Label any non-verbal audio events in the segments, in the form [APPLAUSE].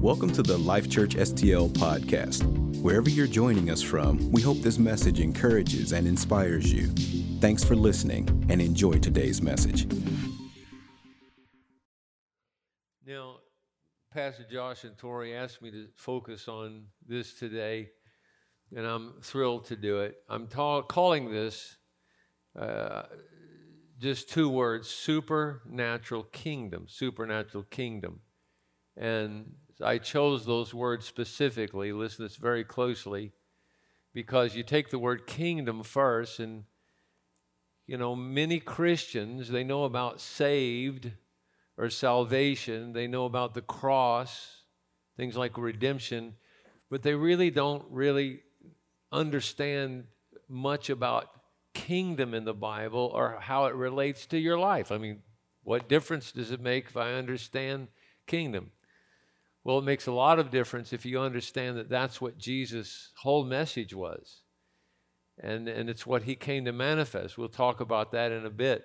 Welcome to the Life Church STL podcast. Wherever you're joining us from, we hope this message encourages and inspires you. Thanks for listening and enjoy today's message. Now, Pastor Josh and Tori asked me to focus on this today, and I'm thrilled to do it. I'm ta- calling this uh, just two words supernatural kingdom. Supernatural kingdom. And I chose those words specifically, listen to this very closely, because you take the word kingdom first, and you know, many Christians, they know about saved or salvation, they know about the cross, things like redemption, but they really don't really understand much about kingdom in the Bible or how it relates to your life. I mean, what difference does it make if I understand kingdom? Well, it makes a lot of difference if you understand that that's what Jesus' whole message was. And, and it's what he came to manifest. We'll talk about that in a bit.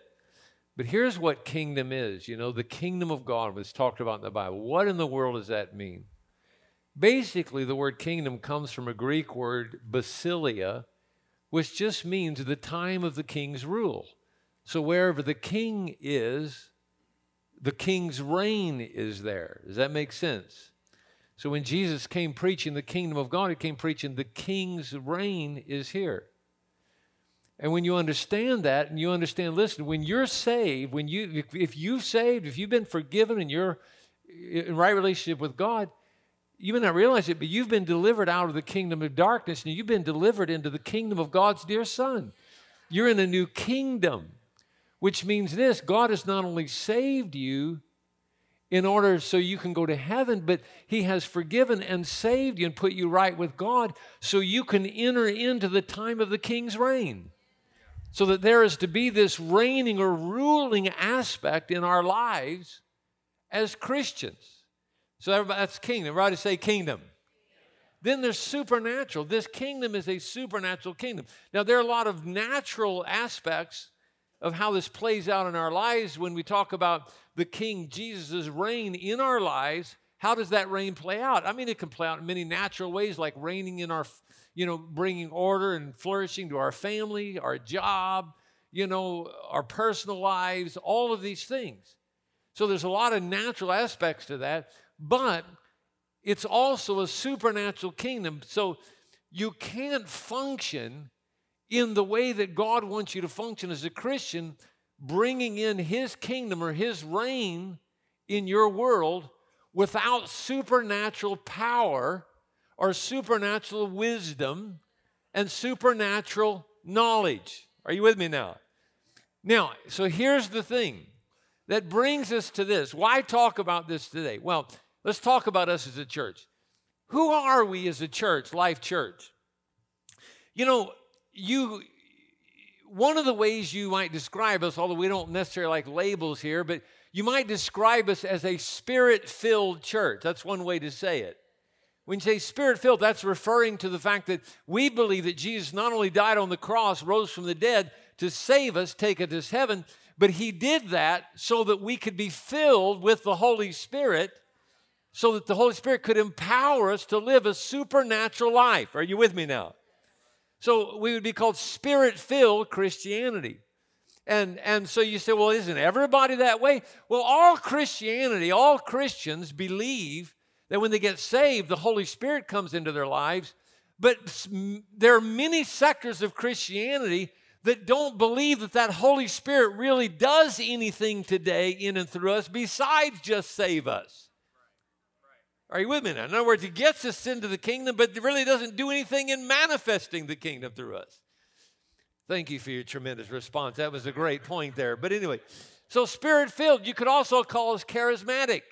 But here's what kingdom is you know, the kingdom of God was talked about in the Bible. What in the world does that mean? Basically, the word kingdom comes from a Greek word, basilia, which just means the time of the king's rule. So wherever the king is, the king's reign is there. Does that make sense? So when Jesus came preaching the kingdom of God, he came preaching the king's reign is here. And when you understand that, and you understand, listen, when you're saved, when you if you've saved, if you've been forgiven and you're in right relationship with God, you may not realize it, but you've been delivered out of the kingdom of darkness and you've been delivered into the kingdom of God's dear Son. You're in a new kingdom, which means this God has not only saved you, in order so you can go to heaven, but He has forgiven and saved you and put you right with God so you can enter into the time of the King's reign. So that there is to be this reigning or ruling aspect in our lives as Christians. So everybody, that's kingdom. Everybody say kingdom. Then there's supernatural. This kingdom is a supernatural kingdom. Now, there are a lot of natural aspects of how this plays out in our lives when we talk about the King Jesus' reign in our lives. How does that reign play out? I mean, it can play out in many natural ways, like reigning in our, you know, bringing order and flourishing to our family, our job, you know, our personal lives, all of these things. So there's a lot of natural aspects to that, but it's also a supernatural kingdom. So you can't function in the way that God wants you to function as a Christian, bringing in His kingdom or His reign in your world without supernatural power or supernatural wisdom and supernatural knowledge. Are you with me now? Now, so here's the thing that brings us to this. Why talk about this today? Well, let's talk about us as a church. Who are we as a church, Life Church? You know, you one of the ways you might describe us, although we don't necessarily like labels here, but you might describe us as a spirit filled church. That's one way to say it. When you say spirit filled, that's referring to the fact that we believe that Jesus not only died on the cross, rose from the dead to save us, take us to heaven, but he did that so that we could be filled with the Holy Spirit, so that the Holy Spirit could empower us to live a supernatural life. Are you with me now? So we would be called spirit filled Christianity. And, and so you say, well, isn't everybody that way? Well, all Christianity, all Christians believe that when they get saved, the Holy Spirit comes into their lives. But there are many sectors of Christianity that don't believe that that Holy Spirit really does anything today in and through us besides just save us. Are you with me now? In other words, he gets us into the kingdom, but really doesn't do anything in manifesting the kingdom through us. Thank you for your tremendous response. That was a great point there. But anyway, so spirit filled, you could also call us charismatic.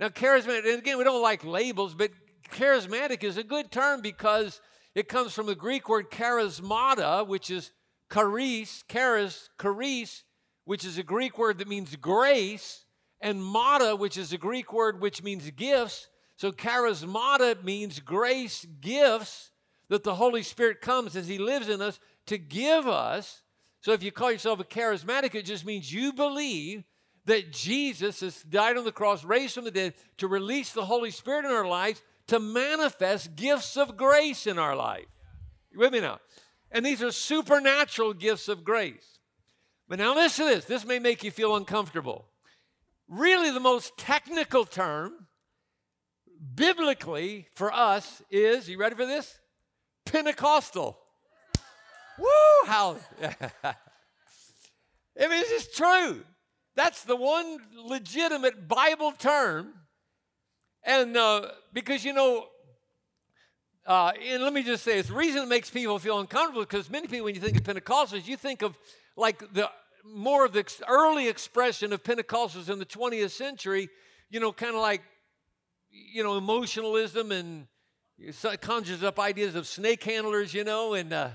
Now, charismatic, and again, we don't like labels, but charismatic is a good term because it comes from the Greek word charismata, which is charis, charis, charis, which is a Greek word that means grace and mata, which is a Greek word which means gifts. So charismata means grace gifts that the Holy Spirit comes as He lives in us to give us. So if you call yourself a charismatic, it just means you believe that Jesus has died on the cross, raised from the dead, to release the Holy Spirit in our lives, to manifest gifts of grace in our life. You with me now? And these are supernatural gifts of grace. But now listen to this. This may make you feel uncomfortable. Really, the most technical term biblically for us is, you ready for this? Pentecostal. Woo! How? [LAUGHS] I mean, this is true. That's the one legitimate Bible term. And uh, because, you know, uh, and let me just say, it's the reason it makes people feel uncomfortable because many people, when you think of Pentecostals, you think of like the more of the early expression of Pentecostals in the 20th century, you know, kind of like, you know, emotionalism and it conjures up ideas of snake handlers, you know, and, uh,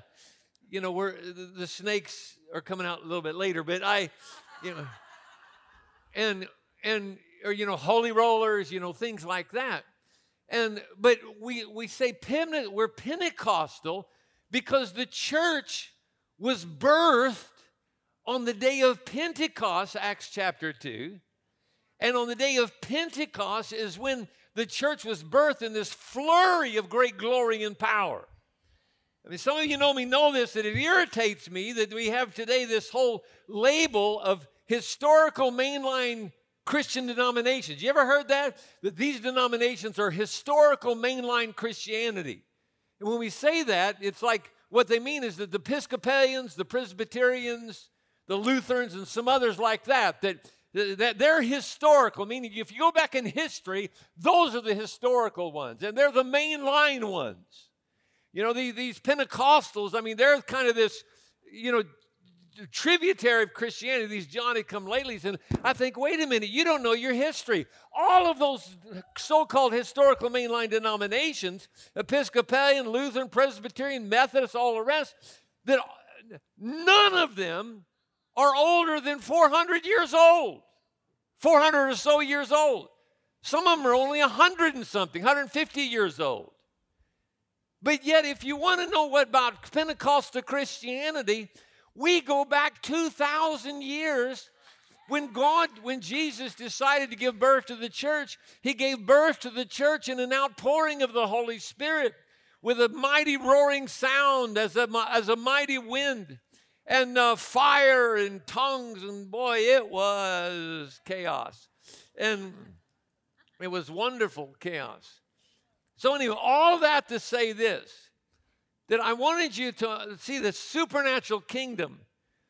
you know, where the snakes are coming out a little bit later, but I, you know, and, and, or, you know, holy rollers, you know, things like that. And, but we, we say Pente- we're Pentecostal because the church was birthed on the day of Pentecost, Acts chapter 2. And on the day of Pentecost is when the church was birthed in this flurry of great glory and power. I mean, some of you know me know this, that it irritates me that we have today this whole label of historical mainline Christian denominations. You ever heard that? That these denominations are historical mainline Christianity. And when we say that, it's like what they mean is that the Episcopalians, the Presbyterians, the Lutherans, and some others like that, that, that they're historical, meaning if you go back in history, those are the historical ones, and they're the mainline ones. You know, these, these Pentecostals, I mean, they're kind of this, you know, tributary of Christianity, these Johnny come latelys. And I think, wait a minute, you don't know your history. All of those so called historical mainline denominations, Episcopalian, Lutheran, Presbyterian, Methodist, all the rest, that none of them are older than 400 years old, 400 or so years old. Some of them are only 100 and something, 150 years old. But yet, if you want to know what about Pentecostal Christianity, we go back 2,000 years when God, when Jesus decided to give birth to the church, He gave birth to the church in an outpouring of the Holy Spirit with a mighty roaring sound as a, as a mighty wind and uh, fire and tongues, and boy, it was chaos. And it was wonderful chaos. So, anyway, all that to say this that I wanted you to see the supernatural kingdom.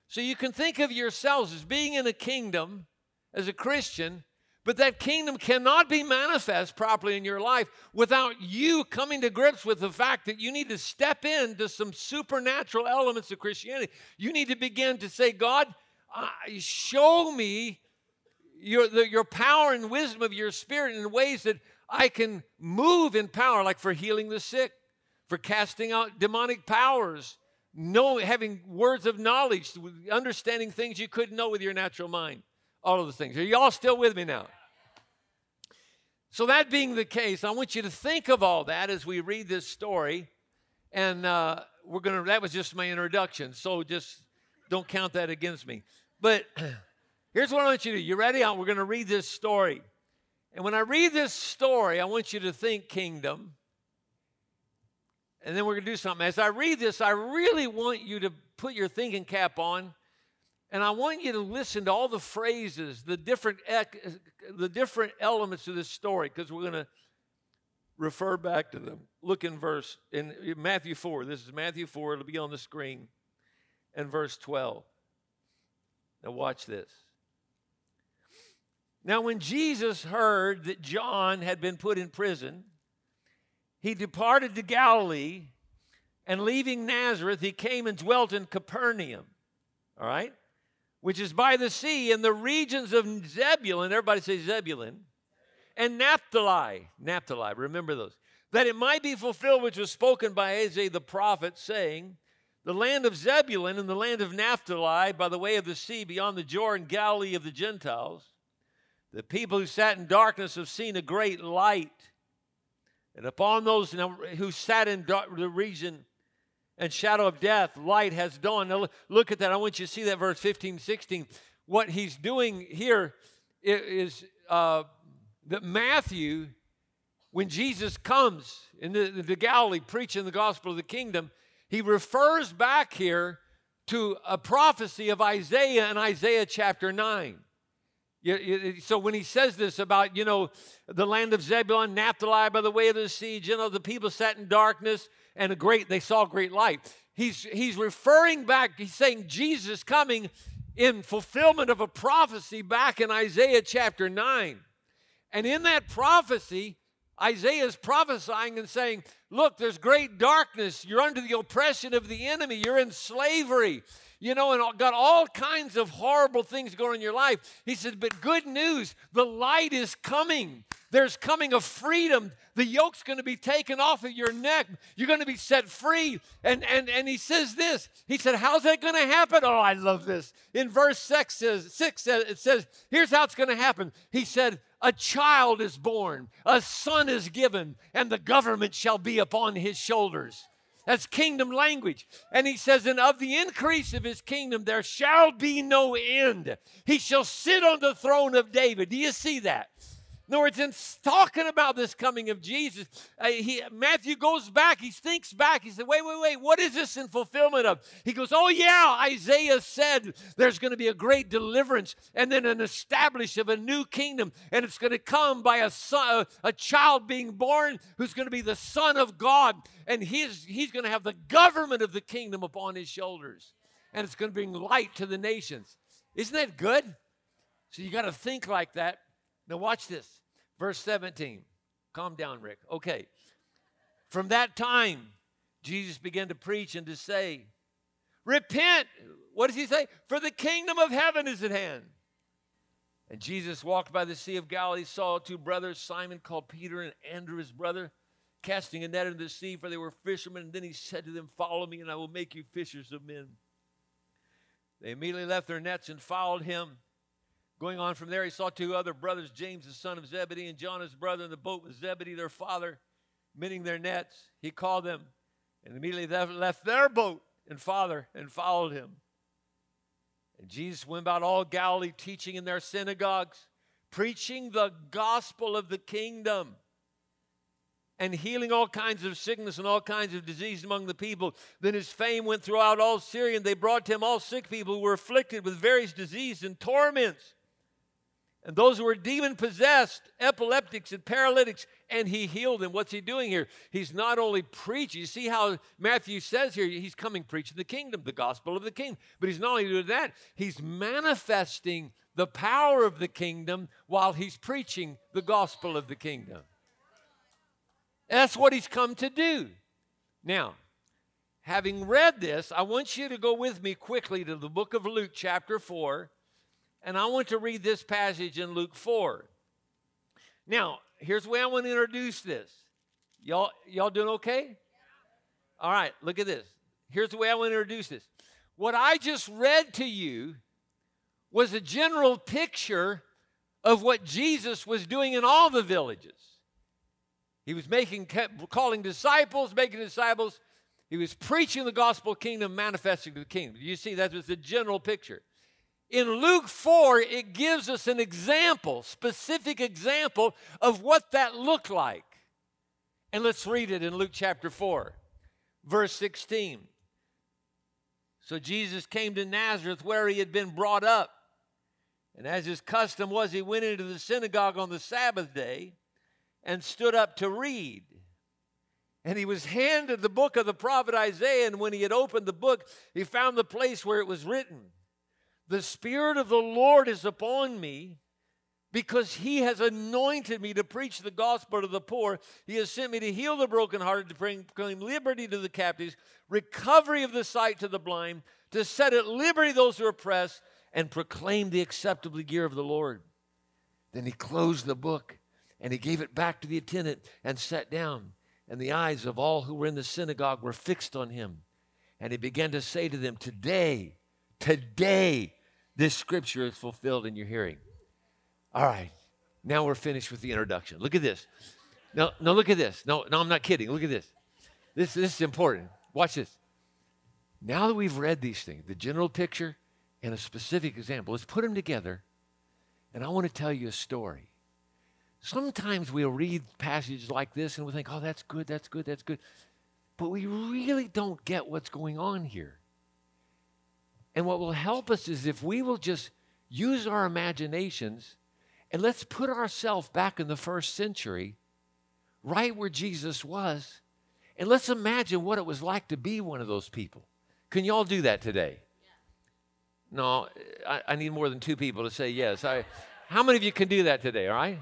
So you can think of yourselves as being in a kingdom as a Christian, but that kingdom cannot be manifest properly in your life without you coming to grips with the fact that you need to step into some supernatural elements of Christianity. You need to begin to say, God, show me your, the, your power and wisdom of your spirit in ways that I can move in power, like for healing the sick, for casting out demonic powers, know, having words of knowledge, understanding things you couldn't know with your natural mind. All of those things. Are y'all still with me now? So, that being the case, I want you to think of all that as we read this story. And uh, we're going to, that was just my introduction. So, just don't count that against me. But [CLEARS THROAT] here's what I want you to do. You ready? We're going to read this story. And when I read this story, I want you to think kingdom. And then we're going to do something. As I read this, I really want you to put your thinking cap on. And I want you to listen to all the phrases, the different, the different elements of this story, because we're going to refer back to them. Look in verse, in Matthew 4. This is Matthew 4. It'll be on the screen. And verse 12. Now, watch this. Now, when Jesus heard that John had been put in prison, he departed to Galilee, and leaving Nazareth, he came and dwelt in Capernaum, all right, which is by the sea in the regions of Zebulun. Everybody say Zebulun. And Naphtali, Naphtali, remember those. That it might be fulfilled which was spoken by Isaiah the prophet, saying, The land of Zebulun and the land of Naphtali by the way of the sea beyond the Jordan, Galilee of the Gentiles. The people who sat in darkness have seen a great light. And upon those who sat in the region and shadow of death, light has dawned. Now look at that. I want you to see that verse 15, 16. What he's doing here, is uh, that Matthew, when Jesus comes into the Galilee preaching the gospel of the kingdom, he refers back here to a prophecy of Isaiah in Isaiah chapter 9. So when he says this about, you know, the land of Zebulun, Naphtali by the way of the sea, you know, the people sat in darkness and a great, they saw great light. He's, he's referring back, he's saying Jesus coming in fulfillment of a prophecy back in Isaiah chapter 9. And in that prophecy, Isaiah is prophesying and saying, Look, there's great darkness. You're under the oppression of the enemy. You're in slavery you know, and got all kinds of horrible things going in your life. He says, But good news, the light is coming. There's coming a freedom. The yoke's going to be taken off of your neck. You're going to be set free. And, and, and he says this. He said, How's that going to happen? Oh, I love this. In verse six says, six it says, Here's how it's going to happen. He said, a child is born, a son is given, and the government shall be upon his shoulders. That's kingdom language. And he says, And of the increase of his kingdom there shall be no end. He shall sit on the throne of David. Do you see that? In other words, in talking about this coming of Jesus, uh, he, Matthew goes back, he thinks back. He said, Wait, wait, wait, what is this in fulfillment of? He goes, Oh, yeah, Isaiah said there's going to be a great deliverance and then an establish of a new kingdom, and it's going to come by a, son, a child being born who's going to be the Son of God, and he's, he's going to have the government of the kingdom upon his shoulders, and it's going to bring light to the nations. Isn't that good? So you got to think like that. Now, watch this. Verse 17. Calm down, Rick. Okay. From that time, Jesus began to preach and to say, Repent. What does he say? For the kingdom of heaven is at hand. And Jesus walked by the Sea of Galilee, saw two brothers, Simon called Peter and Andrew his brother, casting a net into the sea, for they were fishermen. And then he said to them, Follow me, and I will make you fishers of men. They immediately left their nets and followed him. Going on from there, he saw two other brothers, James, the son of Zebedee, and John, his brother, in the boat with Zebedee, their father, mending their nets. He called them, and immediately they left their boat and father and followed him. And Jesus went about all Galilee, teaching in their synagogues, preaching the gospel of the kingdom, and healing all kinds of sickness and all kinds of disease among the people. Then his fame went throughout all Syria, and they brought to him all sick people who were afflicted with various diseases and torments and those who were demon possessed, epileptics, and paralytics, and he healed them. What's he doing here? He's not only preaching, you see how Matthew says here, he's coming preaching the kingdom, the gospel of the kingdom. But he's not only doing that, he's manifesting the power of the kingdom while he's preaching the gospel of the kingdom. That's what he's come to do. Now, having read this, I want you to go with me quickly to the book of Luke, chapter 4 and I want to read this passage in Luke 4. Now, here's the way I want to introduce this. Y'all, y'all doing okay? All right, look at this. Here's the way I want to introduce this. What I just read to you was a general picture of what Jesus was doing in all the villages. He was making, calling disciples, making disciples. He was preaching the gospel kingdom, manifesting the kingdom. You see, that was the general picture. In Luke 4, it gives us an example, specific example of what that looked like. And let's read it in Luke chapter 4, verse 16. So Jesus came to Nazareth where he had been brought up. And as his custom was, he went into the synagogue on the Sabbath day and stood up to read. And he was handed the book of the prophet Isaiah. And when he had opened the book, he found the place where it was written. The Spirit of the Lord is upon me because he has anointed me to preach the gospel to the poor. He has sent me to heal the brokenhearted, to proclaim liberty to the captives, recovery of the sight to the blind, to set at liberty those who are oppressed, and proclaim the acceptable year of the Lord. Then he closed the book and he gave it back to the attendant and sat down. And the eyes of all who were in the synagogue were fixed on him. And he began to say to them, Today, today, this scripture is fulfilled in your hearing. All right, now we're finished with the introduction. Look at this. No, no, look at this. No, no, I'm not kidding. Look at this. This, this is important. Watch this. Now that we've read these things, the general picture and a specific example, let's put them together And I want to tell you a story. Sometimes we'll read passages like this and we think, oh, that's good, that's good, that's good. But we really don't get what's going on here. And what will help us is if we will just use our imaginations and let's put ourselves back in the first century, right where Jesus was, and let's imagine what it was like to be one of those people. Can you all do that today? No, I, I, need more than two people to say yes. I, how many of you can do that today, all right?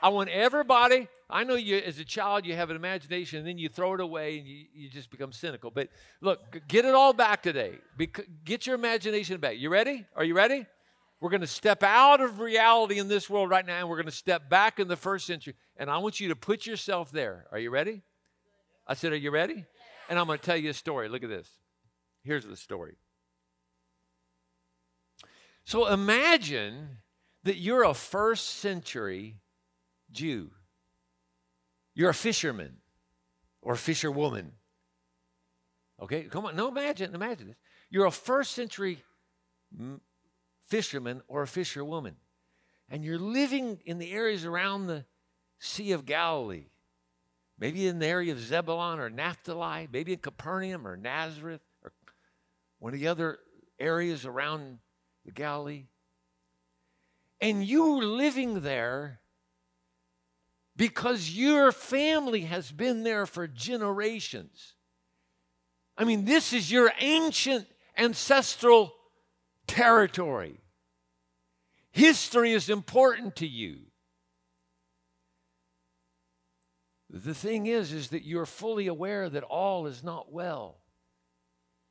I want everybody. I know you, as a child, you have an imagination and then you throw it away and you, you just become cynical. But look, get it all back today. get your imagination back. You ready? Are you ready? We're going to step out of reality in this world right now and we're going to step back in the first century. And I want you to put yourself there. Are you ready? I said, Are you ready? And I'm going to tell you a story. Look at this. Here's the story. So imagine that you're a first century Jew. You're a fisherman or a fisherwoman. Okay, come on. No, imagine, imagine this. You're a first century fisherman or a fisherwoman, and you're living in the areas around the Sea of Galilee. Maybe in the area of Zebulon or Naphtali, maybe in Capernaum or Nazareth or one of the other areas around the Galilee. And you living there because your family has been there for generations. I mean, this is your ancient ancestral territory. History is important to you. The thing is, is that you're fully aware that all is not well.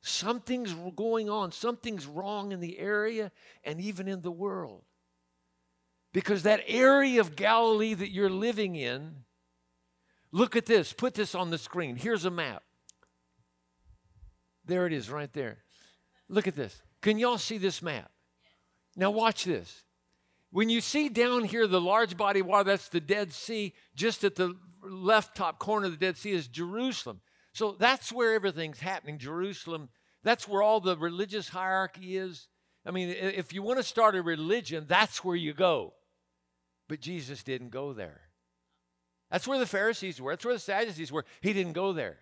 Something's going on, something's wrong in the area and even in the world. Because that area of Galilee that you're living in, look at this, put this on the screen. Here's a map. There it is, right there. Look at this. Can y'all see this map? Now, watch this. When you see down here the large body of water, that's the Dead Sea, just at the left top corner of the Dead Sea is Jerusalem. So that's where everything's happening. Jerusalem, that's where all the religious hierarchy is. I mean, if you want to start a religion, that's where you go. But Jesus didn't go there. That's where the Pharisees were. That's where the Sadducees were. He didn't go there.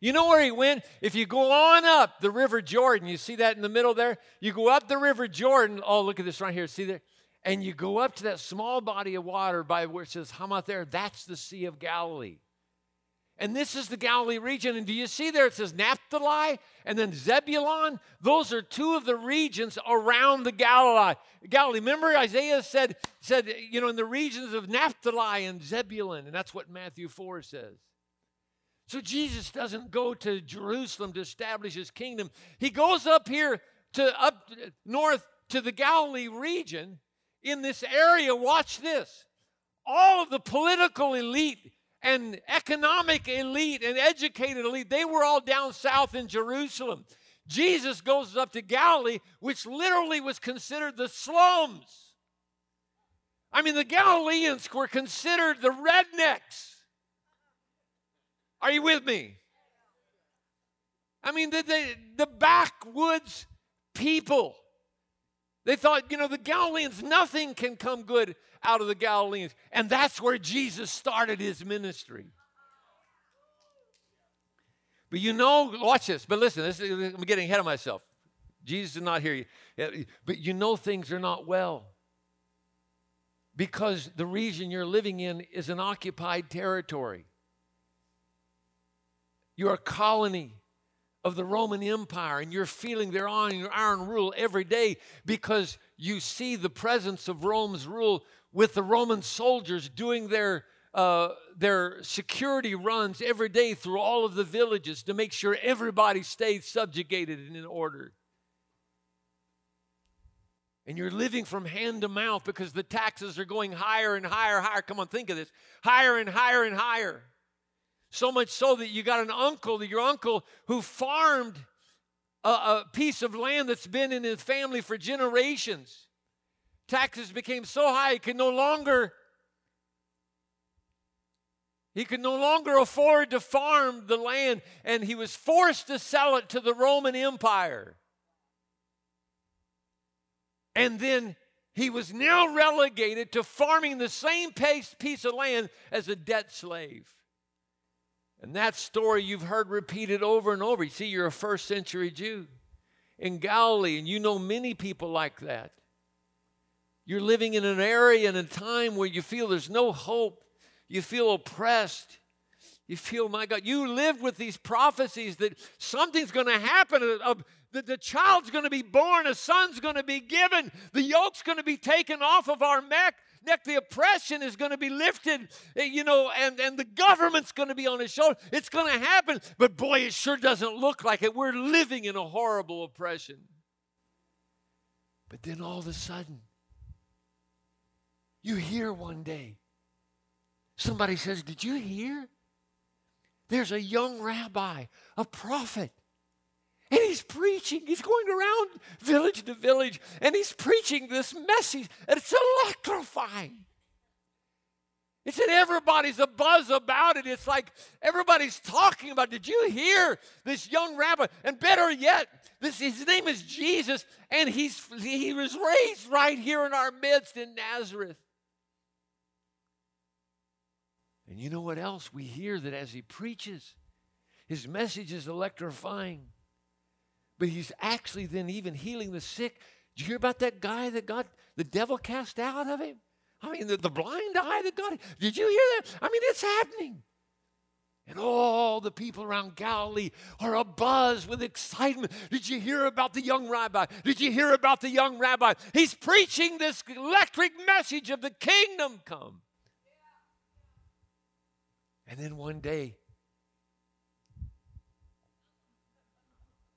You know where he went? If you go on up the River Jordan, you see that in the middle there? You go up the River Jordan. Oh, look at this right here. See there? And you go up to that small body of water by where it says Hamath there. That's the Sea of Galilee. And this is the Galilee region. And do you see there it says Naphtali and then Zebulon? Those are two of the regions around the Galilee. Galilee. Remember Isaiah said, said, you know, in the regions of Naphtali and Zebulun, and that's what Matthew 4 says. So Jesus doesn't go to Jerusalem to establish his kingdom. He goes up here to up north to the Galilee region in this area. Watch this. All of the political elite and economic elite and educated elite, they were all down south in Jerusalem. Jesus goes up to Galilee, which literally was considered the slums. I mean, the Galileans were considered the rednecks. Are you with me? I mean, the, the, the backwoods people. They thought, you know, the Galileans, nothing can come good out of the Galileans. And that's where Jesus started his ministry. But you know, watch this. But listen, this, I'm getting ahead of myself. Jesus did not hear you. But you know things are not well. Because the region you're living in is an occupied territory. You're a colony of the Roman Empire, and you're feeling their iron rule every day because you see the presence of Rome's rule with the Roman soldiers doing their uh, their security runs every day through all of the villages to make sure everybody stays subjugated and in order. And you're living from hand to mouth because the taxes are going higher and higher, higher. Come on, think of this higher and higher and higher. So much so that you got an uncle, your uncle, who farmed a, a piece of land that's been in his family for generations. Taxes became so high he could no longer he could no longer afford to farm the land, and he was forced to sell it to the Roman Empire. And then he was now relegated to farming the same piece of land as a debt slave. And that story you've heard repeated over and over. You see, you're a first century Jew in Galilee, and you know many people like that. You're living in an area and a time where you feel there's no hope, you feel oppressed. You feel, my God, you live with these prophecies that something's going to happen. that the child's going to be born, a son's going to be given, the yoke's going to be taken off of our neck, neck the oppression is going to be lifted, eh, you know, and, and the government's going to be on his shoulder. It's going to happen. But boy, it sure doesn't look like it. We're living in a horrible oppression. But then all of a sudden, you hear one day, somebody says, Did you hear? There's a young rabbi, a prophet, and he's preaching. He's going around village to village, and he's preaching this message, and it's electrifying. It's that everybody's a buzz about it. It's like everybody's talking about. Did you hear this young rabbi? And better yet, this his name is Jesus, and he's he was raised right here in our midst in Nazareth. And you know what else? We hear that as he preaches, his message is electrifying. But he's actually then even healing the sick. Did you hear about that guy that got the devil cast out of him? I mean, the, the blind eye that got him. Did you hear that? I mean, it's happening. And all the people around Galilee are abuzz with excitement. Did you hear about the young rabbi? Did you hear about the young rabbi? He's preaching this electric message of the kingdom come. And then one day,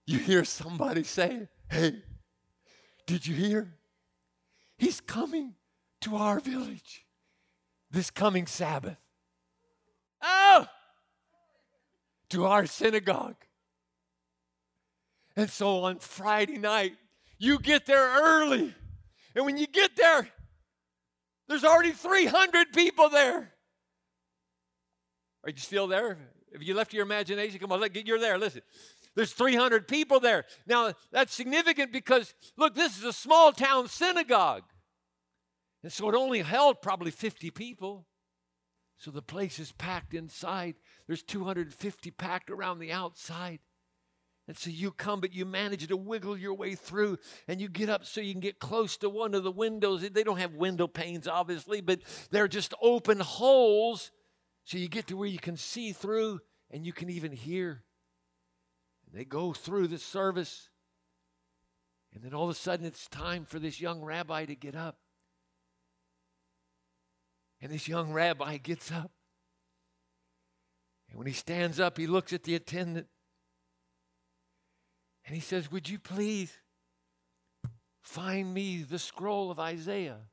you hear somebody say, Hey, did you hear? He's coming to our village this coming Sabbath. Oh! To our synagogue. And so on Friday night, you get there early. And when you get there, there's already 300 people there. Are you still there? If you left your imagination, come on, you're there. Listen. There's 300 people there. Now, that's significant because, look, this is a small town synagogue. And so it only held probably 50 people. So the place is packed inside. There's 250 packed around the outside. And so you come, but you manage to wiggle your way through and you get up so you can get close to one of the windows. They don't have window panes, obviously, but they're just open holes so you get to where you can see through and you can even hear. And they go through the service. And then all of a sudden it's time for this young rabbi to get up. And this young rabbi gets up. And when he stands up, he looks at the attendant and he says, Would you please find me the scroll of Isaiah?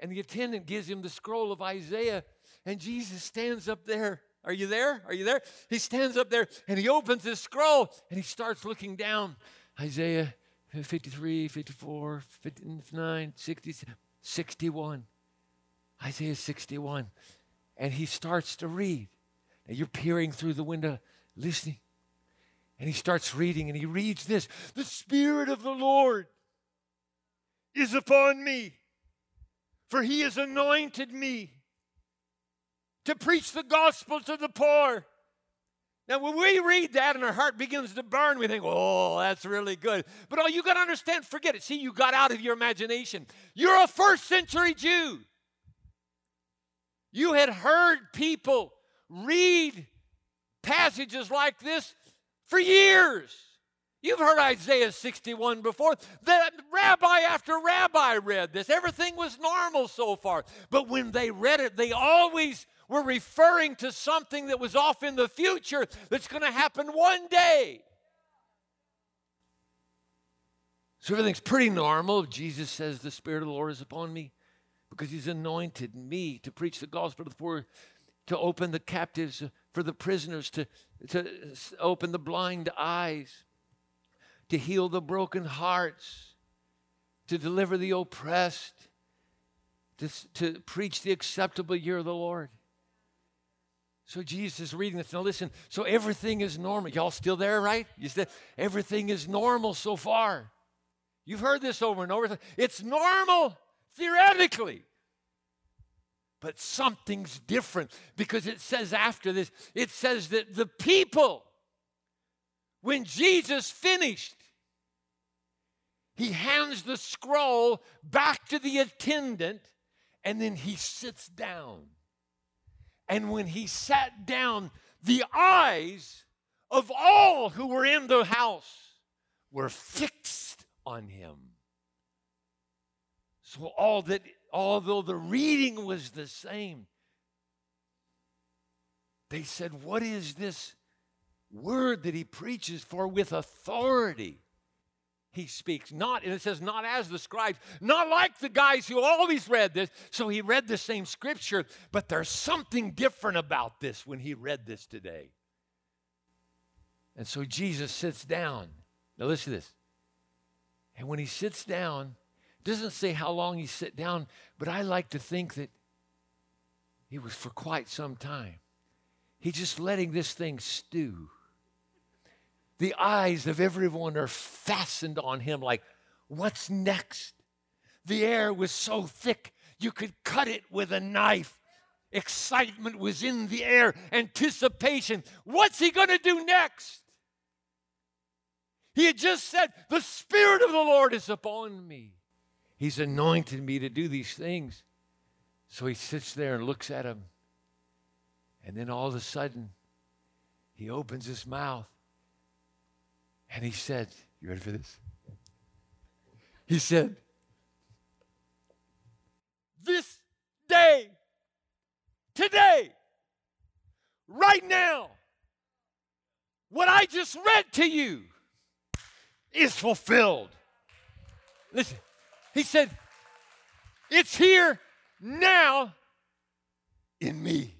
And the attendant gives him the scroll of Isaiah, and Jesus stands up there. Are you there? Are you there? He stands up there and he opens his scroll and he starts looking down. Isaiah 53, 54, 59, 60, 61. Isaiah 61. And he starts to read. Now you're peering through the window, listening. And he starts reading and he reads this The Spirit of the Lord is upon me for he has anointed me to preach the gospel to the poor. Now, when we read that and our heart begins to burn, we think, oh, that's really good. But all you got to understand, forget it. See, you got out of your imagination. You're a first century Jew. You had heard people read passages like this for years. You've heard Isaiah 61 before. The rabbi after rabbi read this. Everything was normal so far. But when they read it, they always were referring to something that was off in the future that's going to happen one day. So everything's pretty normal. Jesus says, The Spirit of the Lord is upon me because He's anointed me to preach the gospel to the poor, to open the captives, for the prisoners, to, to open the blind eyes to heal the broken hearts, to deliver the oppressed, to, to preach the acceptable year of the Lord. So Jesus is reading this. Now listen, so everything is normal. Y'all still there, right? You said everything is normal so far. You've heard this over and over. It's normal theoretically. But something's different because it says after this, it says that the people, when Jesus finished, he hands the scroll back to the attendant and then he sits down. And when he sat down, the eyes of all who were in the house were fixed on him. So all that although the reading was the same, they said, What is this word that he preaches for with authority? He speaks not, and it says, not as the scribes, not like the guys who always read this. So he read the same scripture, but there's something different about this when he read this today. And so Jesus sits down. Now listen to this. And when he sits down, doesn't say how long he sat down, but I like to think that it was for quite some time. He's just letting this thing stew. The eyes of everyone are fastened on him, like, what's next? The air was so thick you could cut it with a knife. Excitement was in the air, anticipation. What's he going to do next? He had just said, The Spirit of the Lord is upon me. He's anointed me to do these things. So he sits there and looks at him. And then all of a sudden, he opens his mouth and he said, You ready for this? He said, This day, today, right now, what I just read to you is fulfilled. Listen, he said, It's here now in me.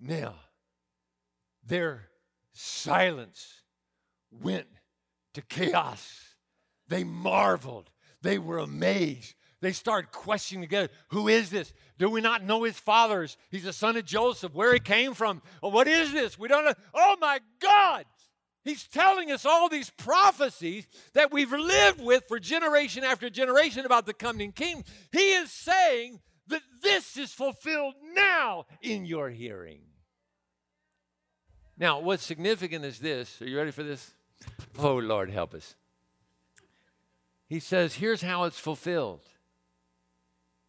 Now, their silence went to chaos. They marveled. They were amazed. They started questioning together Who is this? Do we not know his fathers? He's the son of Joseph, where he came from. Oh, what is this? We don't know. Oh my God! He's telling us all these prophecies that we've lived with for generation after generation about the coming king. He is saying that this is fulfilled now in your hearing. Now, what's significant is this. Are you ready for this? Oh, Lord, help us. He says, here's how it's fulfilled.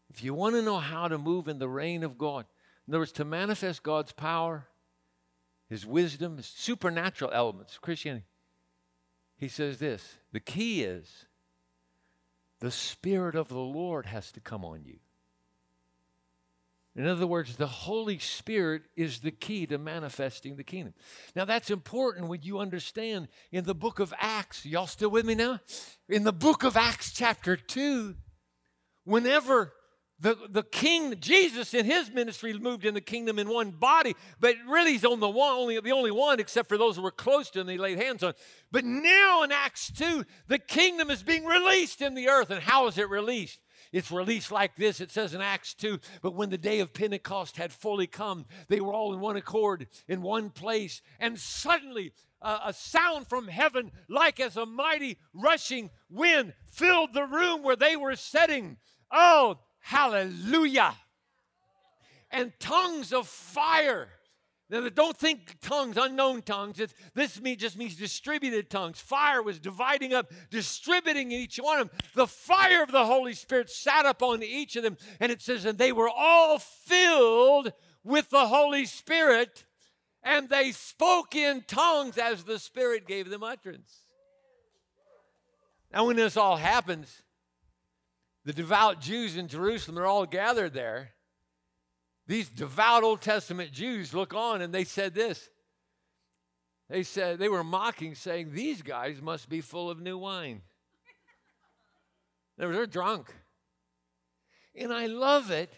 If you want to know how to move in the reign of God, in other words, to manifest God's power, his wisdom, his supernatural elements Christianity. He says this the key is the Spirit of the Lord has to come on you. In other words, the Holy Spirit is the key to manifesting the kingdom. Now, that's important when you understand in the book of Acts. Y'all still with me now? In the book of Acts, chapter 2, whenever the, the king, Jesus in his ministry moved in the kingdom in one body, but really he's on the one, only the only one, except for those who were close to him, he laid hands on. But now in Acts 2, the kingdom is being released in the earth. And how is it released? It's released like this. It says in Acts 2 But when the day of Pentecost had fully come, they were all in one accord, in one place. And suddenly, uh, a sound from heaven, like as a mighty rushing wind, filled the room where they were sitting. Oh, Hallelujah. And tongues of fire. Now, don't think tongues, unknown tongues. It's, this mean, just means distributed tongues. Fire was dividing up, distributing each one of them. The fire of the Holy Spirit sat upon each of them. And it says, and they were all filled with the Holy Spirit, and they spoke in tongues as the Spirit gave them utterance. Now, when this all happens, the devout Jews in Jerusalem are all gathered there. These devout Old Testament Jews look on and they said this. They said, they were mocking, saying, These guys must be full of new wine. They're drunk. And I love it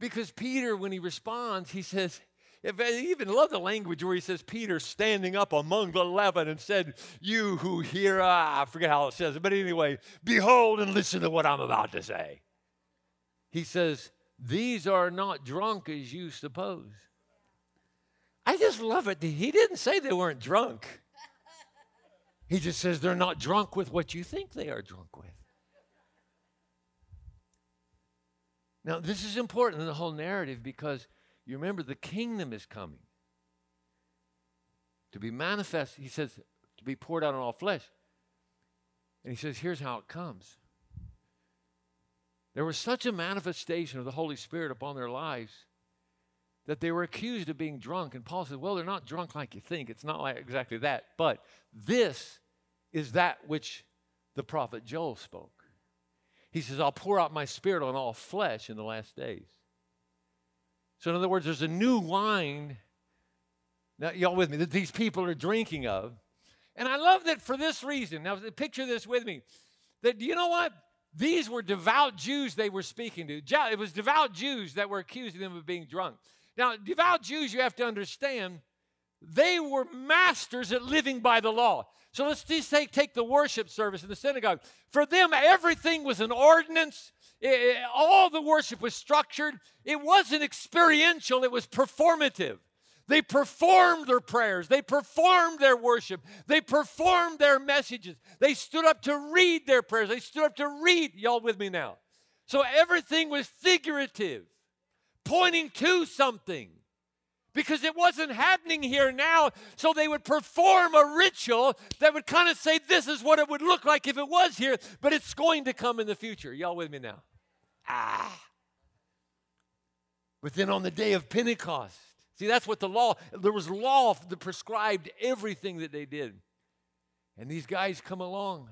because Peter, when he responds, he says, if I even love the language where he says, Peter standing up among the eleven and said, You who hear, ah, I forget how it says it, but anyway, behold and listen to what I'm about to say. He says, These are not drunk as you suppose. I just love it. He didn't say they weren't drunk. He just says they're not drunk with what you think they are drunk with. Now, this is important in the whole narrative because you remember the kingdom is coming to be manifest. He says, to be poured out on all flesh. And he says, here's how it comes. There was such a manifestation of the Holy Spirit upon their lives that they were accused of being drunk. And Paul said, Well, they're not drunk like you think. It's not like exactly that. But this is that which the prophet Joel spoke. He says, I'll pour out my spirit on all flesh in the last days. So, in other words, there's a new wine, now, y'all with me, that these people are drinking of. And I love that for this reason. Now, picture this with me. That, you know what? These were devout Jews they were speaking to. It was devout Jews that were accusing them of being drunk. Now, devout Jews, you have to understand, they were masters at living by the law. So let's just take, take the worship service in the synagogue. For them, everything was an ordinance. It, it, all the worship was structured. It wasn't experiential, it was performative. They performed their prayers. They performed their worship. They performed their messages. They stood up to read their prayers. They stood up to read. Y'all with me now? So everything was figurative, pointing to something because it wasn't happening here now. So they would perform a ritual that would kind of say, This is what it would look like if it was here, but it's going to come in the future. Y'all with me now? Ah. But then on the day of Pentecost, see, that's what the law, there was law that prescribed everything that they did. And these guys come along.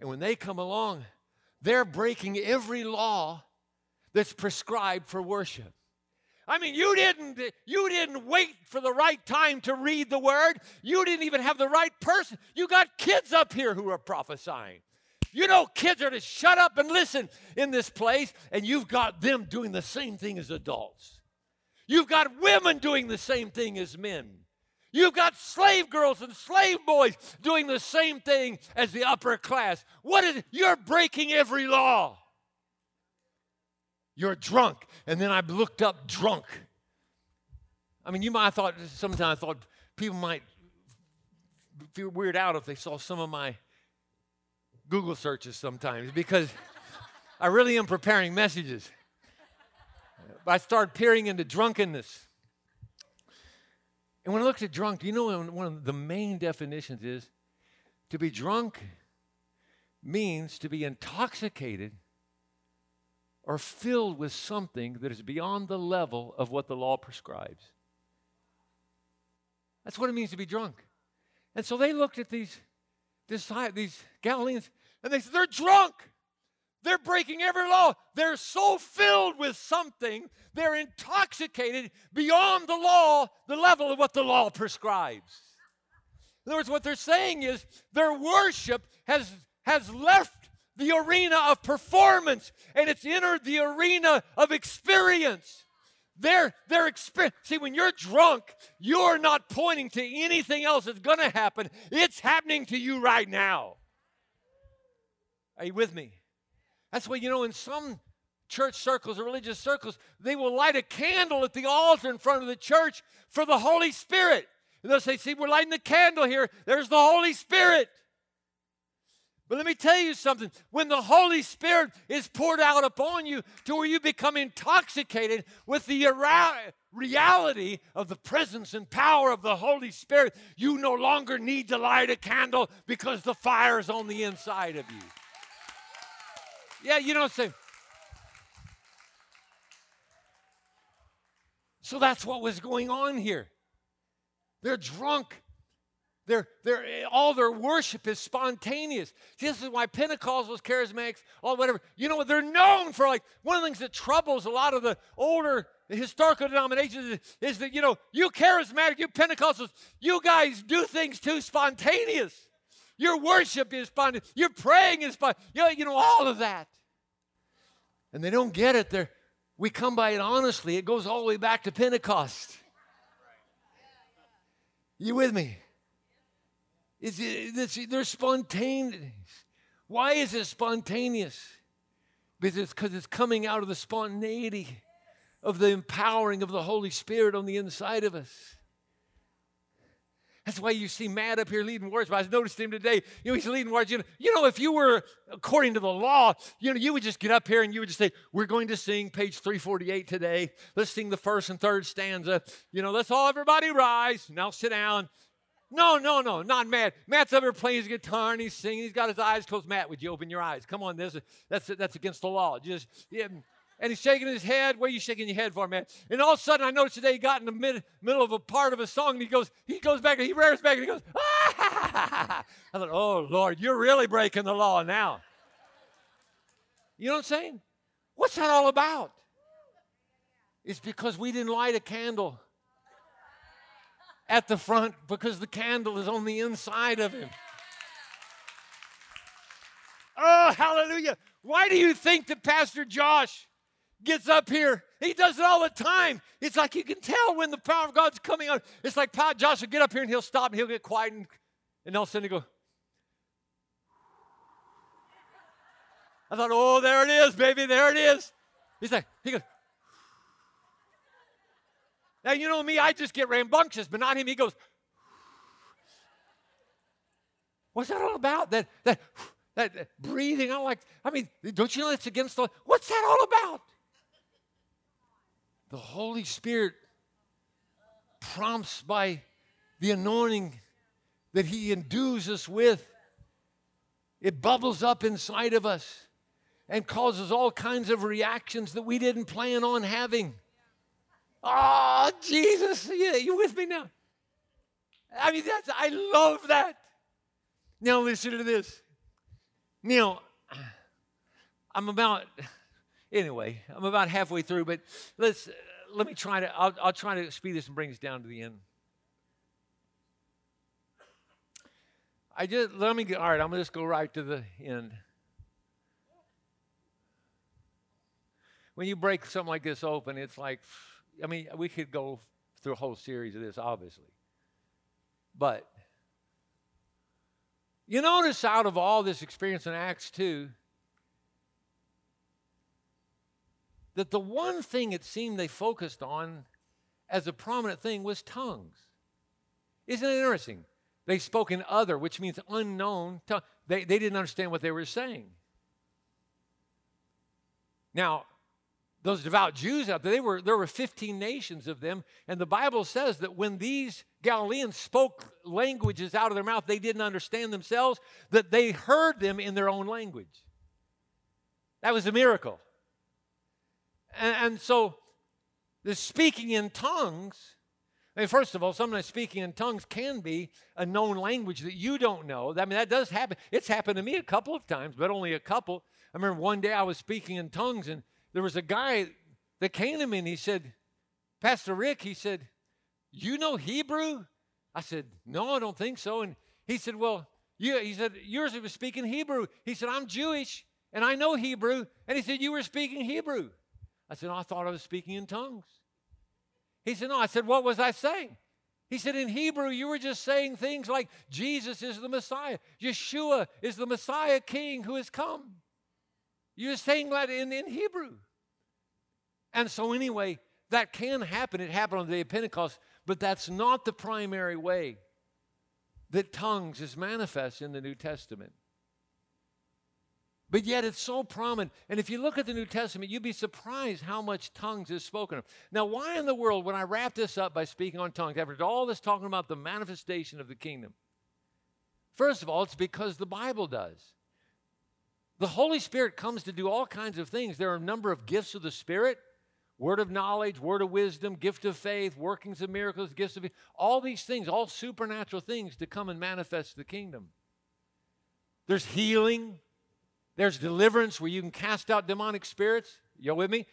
And when they come along, they're breaking every law that's prescribed for worship. I mean, you didn't you didn't wait for the right time to read the word. You didn't even have the right person. You got kids up here who are prophesying. You know, kids are to shut up and listen in this place, and you've got them doing the same thing as adults. You've got women doing the same thing as men. You've got slave girls and slave boys doing the same thing as the upper class. What is? You're breaking every law. You're drunk. And then I looked up drunk. I mean, you might have thought, sometimes I thought people might feel weird out if they saw some of my Google searches sometimes because [LAUGHS] I really am preparing messages. I started peering into drunkenness. And when I looked at drunk, you know one of the main definitions is to be drunk means to be intoxicated or filled with something that is beyond the level of what the law prescribes. That's what it means to be drunk. And so they looked at these, these Galileans and they said, They're drunk. They're breaking every law. They're so filled with something, they're intoxicated beyond the law, the level of what the law prescribes. In other words, what they're saying is their worship has, has left the arena of performance and it's entered the arena of experience. They're, they're experience. See, when you're drunk, you're not pointing to anything else that's going to happen. It's happening to you right now. Are you with me? That's why, you know, in some church circles or religious circles, they will light a candle at the altar in front of the church for the Holy Spirit. And they'll say, See, we're lighting the candle here. There's the Holy Spirit. But let me tell you something. When the Holy Spirit is poured out upon you to where you become intoxicated with the reality of the presence and power of the Holy Spirit, you no longer need to light a candle because the fire is on the inside of you. Yeah, you know saying? So that's what was going on here. They're drunk they're, they're, all their worship is spontaneous. This is why Pentecostals, charismatics, all whatever, you know what? They're known for like one of the things that troubles a lot of the older historical denominations is, is that, you know, you charismatic, you Pentecostals, you guys do things too spontaneous. Your worship is spontaneous. Your praying is spontaneous. You know, you know, all of that. And they don't get it. They're, we come by it honestly. It goes all the way back to Pentecost. You with me? It's, it's, they're spontaneous. Why is it spontaneous? Because it's, because it's coming out of the spontaneity of the empowering of the Holy Spirit on the inside of us. That's why you see Matt up here leading words. But I noticed him today. You know, he's leading words. You know, you know, if you were according to the law, you know, you would just get up here and you would just say, "We're going to sing page 348 today. Let's sing the first and third stanza. You know, let's all everybody rise. Now sit down." No, no, no, not Matt. Matt's up here playing his guitar and he's singing. He's got his eyes closed. Matt, would you open your eyes? Come on, this that's that's against the law. Just yeah, and he's shaking his head. What are you shaking your head for, man? And all of a sudden, I noticed today he got in the mid, middle of a part of a song, and he goes, he goes back, and he rears back, and he goes, ah! [LAUGHS] I thought, oh Lord, you're really breaking the law now. You know what I'm saying? What's that all about? It's because we didn't light a candle at the front because the candle is on the inside of him. Oh, hallelujah. Why do you think that Pastor Josh gets up here. He does it all the time. It's like you can tell when the power of God's coming out. It's like Josh will get up here and he'll stop and he'll get quiet and, and all of a sudden he'll go. I thought, oh, there it is, baby, there it is. He's like, he goes. Now you know me, I just get rambunctious, but not him. He goes. What's that all about? That that that breathing. I like. I mean, don't you know it's against the? What's that all about? The Holy Spirit prompts by the anointing that He endues us with. It bubbles up inside of us and causes all kinds of reactions that we didn't plan on having. Oh, Jesus, yeah, you with me now? I mean, that's, I love that. Now, listen to this. Now, I'm about anyway, I'm about halfway through, but let's uh, let me try to I'll, I'll try to speed this and bring this down to the end. I just let me get all right, I'm gonna just go right to the end. When you break something like this open, it's like I mean, we could go through a whole series of this, obviously. But you notice out of all this experience in Acts 2, that the one thing it seemed they focused on as a prominent thing was tongues. Isn't it interesting? They spoke in other, which means unknown. Tongue. They, they didn't understand what they were saying. Now, those devout Jews out there, they were, there were 15 nations of them, and the Bible says that when these Galileans spoke languages out of their mouth they didn't understand themselves, that they heard them in their own language. That was a miracle. And, and so, the speaking in tongues, I mean, first of all, sometimes speaking in tongues can be a known language that you don't know. I mean, that does happen. It's happened to me a couple of times, but only a couple. I remember one day I was speaking in tongues, and there was a guy that came to me and he said, Pastor Rick, he said, You know Hebrew? I said, No, I don't think so. And he said, Well, you, he said, Yours was speaking Hebrew. He said, I'm Jewish and I know Hebrew. And he said, You were speaking Hebrew. I said, oh, I thought I was speaking in tongues. He said, No. I said, What was I saying? He said, In Hebrew, you were just saying things like Jesus is the Messiah, Yeshua is the Messiah King who has come. You were saying that in, in Hebrew. And so, anyway, that can happen. It happened on the day of Pentecost, but that's not the primary way that tongues is manifest in the New Testament. But yet it's so prominent. And if you look at the New Testament, you'd be surprised how much tongues is spoken of. Now, why in the world, when I wrap this up by speaking on tongues, after all this talking about the manifestation of the kingdom? First of all, it's because the Bible does. The Holy Spirit comes to do all kinds of things. There are a number of gifts of the Spirit word of knowledge, word of wisdom, gift of faith, workings of miracles, gifts of all these things, all supernatural things to come and manifest the kingdom. There's healing, there's deliverance where you can cast out demonic spirits. You with me?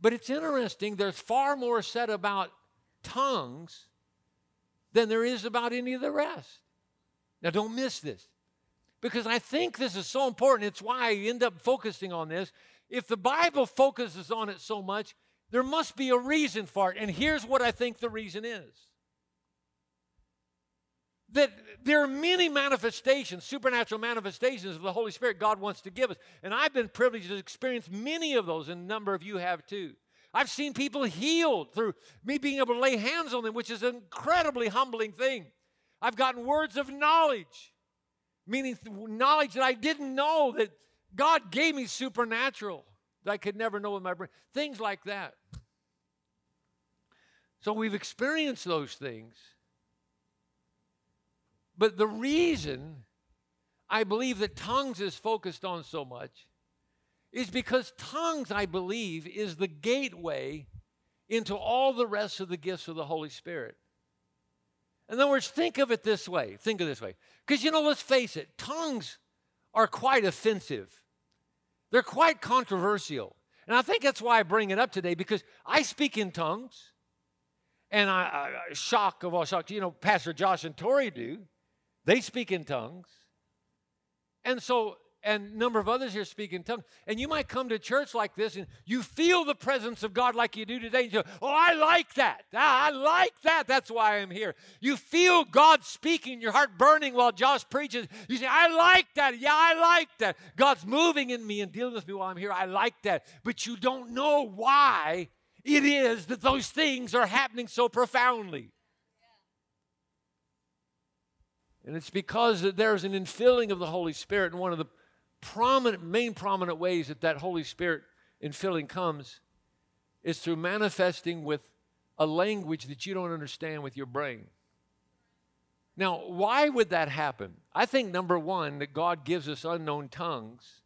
But it's interesting, there's far more said about tongues than there is about any of the rest. Now, don't miss this because I think this is so important. It's why I end up focusing on this. If the Bible focuses on it so much, there must be a reason for it. And here's what I think the reason is that there are many manifestations, supernatural manifestations of the Holy Spirit God wants to give us. And I've been privileged to experience many of those, and a number of you have too. I've seen people healed through me being able to lay hands on them, which is an incredibly humbling thing. I've gotten words of knowledge, meaning knowledge that I didn't know that God gave me supernatural that I could never know with my brain. Things like that. So we've experienced those things. But the reason I believe that tongues is focused on so much is because tongues, I believe, is the gateway into all the rest of the gifts of the Holy Spirit. In other words, think of it this way. Think of it this way. Because, you know, let's face it, tongues are quite offensive, they're quite controversial. And I think that's why I bring it up today because I speak in tongues. And I, I shock of all shocks, you know, Pastor Josh and Tori do. They speak in tongues. And so and a number of others here speak in tongues. And you might come to church like this and you feel the presence of God like you do today. And you go, oh, I like that. Ah, I like that. That's why I'm here. You feel God speaking, your heart burning while Josh preaches. You say, I like that. Yeah, I like that. God's moving in me and dealing with me while I'm here. I like that. But you don't know why it is that those things are happening so profoundly. And it's because there's an infilling of the Holy Spirit. And one of the prominent, main prominent ways that that Holy Spirit infilling comes is through manifesting with a language that you don't understand with your brain. Now, why would that happen? I think number one, that God gives us unknown tongues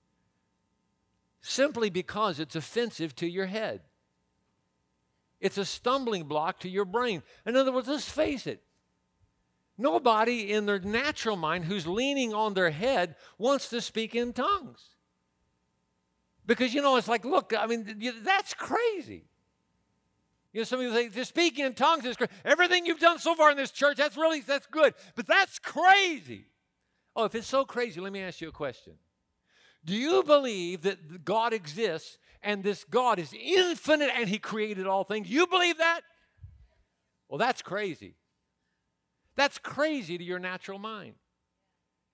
simply because it's offensive to your head. It's a stumbling block to your brain. In other words, let's face it Nobody in their natural mind who's leaning on their head wants to speak in tongues. Because, you know, it's like, look, I mean, that's crazy. You know, some people say, just speaking in tongues is crazy. Everything you've done so far in this church, that's really, that's good. But that's crazy. Oh, if it's so crazy, let me ask you a question. Do you believe that God exists and this God is infinite and he created all things? You believe that? Well, that's crazy. That's crazy to your natural mind.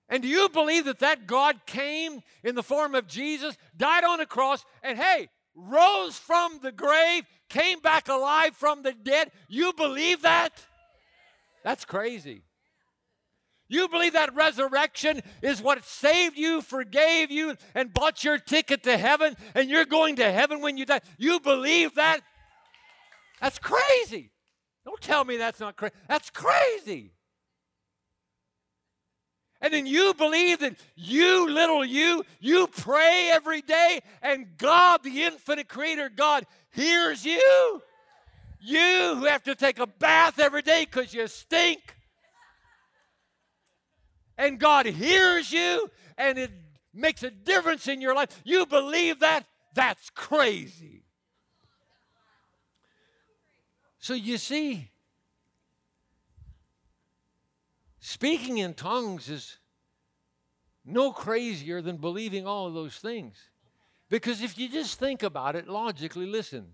And do you believe that that God came in the form of Jesus, died on a cross, and hey, rose from the grave, came back alive from the dead? You believe that? That's crazy. You believe that resurrection is what saved you, forgave you, and bought your ticket to heaven, and you're going to heaven when you die? You believe that? That's crazy. Don't tell me that's not crazy. That's crazy. And then you believe that you, little you, you pray every day, and God, the infinite creator God, hears you. You who have to take a bath every day because you stink. And God hears you, and it makes a difference in your life. You believe that? That's crazy. So you see, speaking in tongues is no crazier than believing all of those things. Because if you just think about it logically, listen,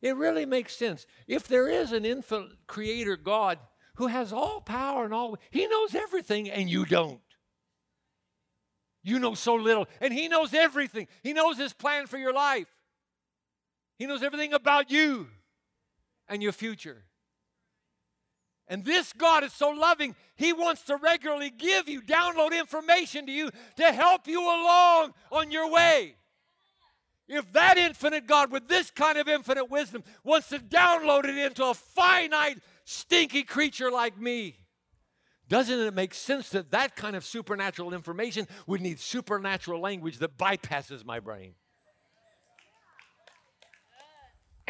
it really makes sense. If there is an infinite creator God who has all power and all, he knows everything and you don't. You know so little, and he knows everything. He knows his plan for your life. He knows everything about you and your future. And this God is so loving, He wants to regularly give you, download information to you to help you along on your way. If that infinite God with this kind of infinite wisdom wants to download it into a finite, stinky creature like me, doesn't it make sense that that kind of supernatural information would need supernatural language that bypasses my brain?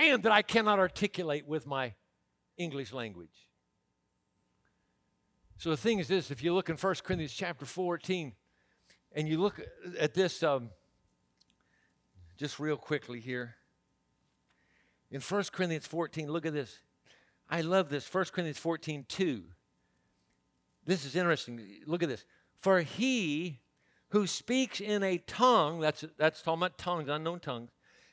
And that I cannot articulate with my English language. So the thing is this if you look in 1 Corinthians chapter 14, and you look at this um, just real quickly here. In 1 Corinthians 14, look at this. I love this. 1 Corinthians 14, 2. This is interesting. Look at this. For he who speaks in a tongue, that's, that's talking about tongues, unknown tongues,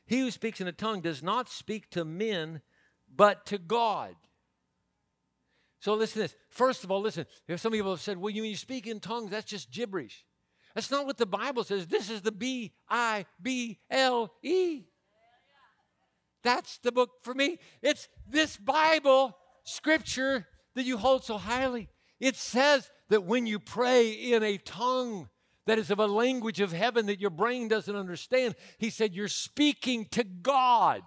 he who speaks in a tongue does not speak to men, but to God. So listen to this. First of all, listen. If some people have said, well, you mean you speak in tongues, that's just gibberish. That's not what the Bible says. This is the B I B L E. That's the book for me. It's this Bible scripture that you hold so highly. It says that when you pray in a tongue that is of a language of heaven that your brain doesn't understand, he said, you're speaking to God.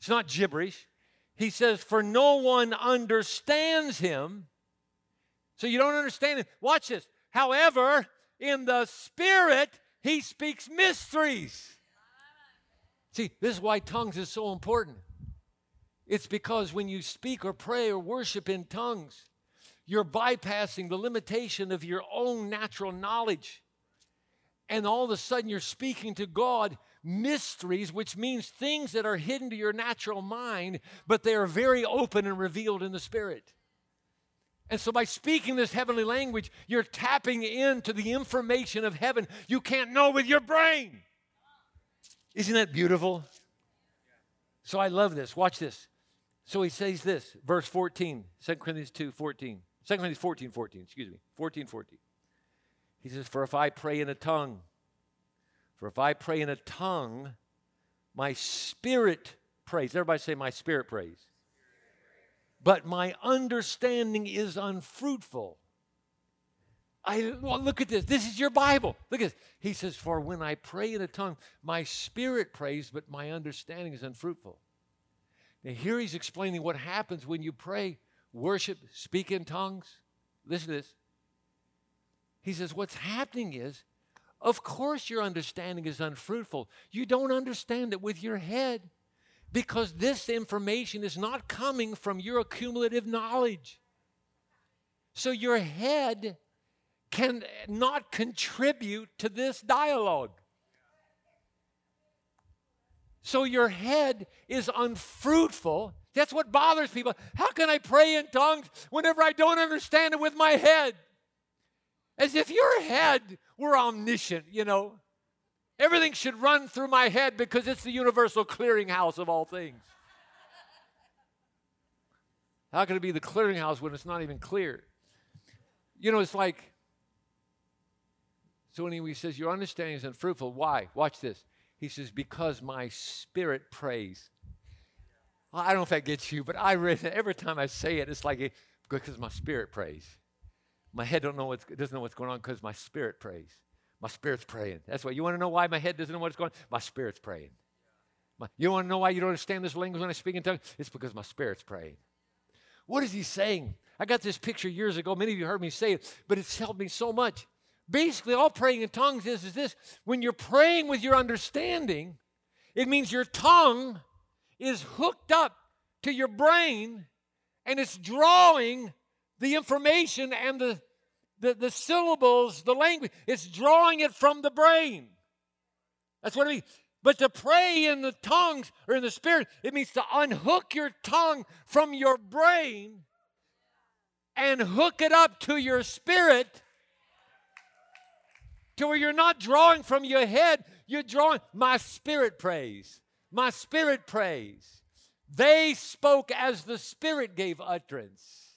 It's not gibberish. He says, For no one understands him. So you don't understand him. Watch this. However, in the Spirit, he speaks mysteries. See, this is why tongues is so important. It's because when you speak or pray or worship in tongues, you're bypassing the limitation of your own natural knowledge. And all of a sudden, you're speaking to God mysteries, which means things that are hidden to your natural mind, but they are very open and revealed in the Spirit. And so, by speaking this heavenly language, you're tapping into the information of heaven you can't know with your brain. Isn't that beautiful? So, I love this. Watch this. So, he says this, verse 14, 2 Corinthians 2 14. 2 Corinthians 14 14, excuse me, 14 14. He says, For if I pray in a tongue, for if I pray in a tongue, my spirit prays. Everybody say, My spirit prays. But my understanding is unfruitful. I well, look at this. This is your Bible. Look at this. He says, For when I pray in a tongue, my spirit prays, but my understanding is unfruitful. Now, here he's explaining what happens when you pray, worship, speak in tongues. Listen to this. He says, What's happening is of course, your understanding is unfruitful. You don't understand it with your head because this information is not coming from your accumulative knowledge. So your head can not contribute to this dialogue. So your head is unfruitful. That's what bothers people. How can I pray in tongues whenever I don't understand it with my head? As if your head were omniscient, you know. Everything should run through my head because it's the universal clearinghouse of all things. How can it be the clearinghouse when it's not even clear? You know, it's like, so when he says, Your understanding is unfruitful, why? Watch this. He says, Because my spirit prays. I don't know if that gets you, but I read it every time I say it, it's like, because my spirit prays. My head don't know what's, doesn't know what's going on because my spirit prays. My spirit's praying. That's why you want to know why my head doesn't know what's going on? My spirit's praying. My, you want to know why you don't understand this language when I speak in tongues? It's because my spirit's praying. What is he saying? I got this picture years ago. Many of you heard me say it, but it's helped me so much. Basically, all praying in tongues is, is this when you're praying with your understanding, it means your tongue is hooked up to your brain and it's drawing the information and the, the, the syllables, the language. It's drawing it from the brain. That's what I mean. But to pray in the tongues or in the spirit, it means to unhook your tongue from your brain and hook it up to your spirit to where you're not drawing from your head, you're drawing. My spirit prays. My spirit prays. They spoke as the spirit gave utterance.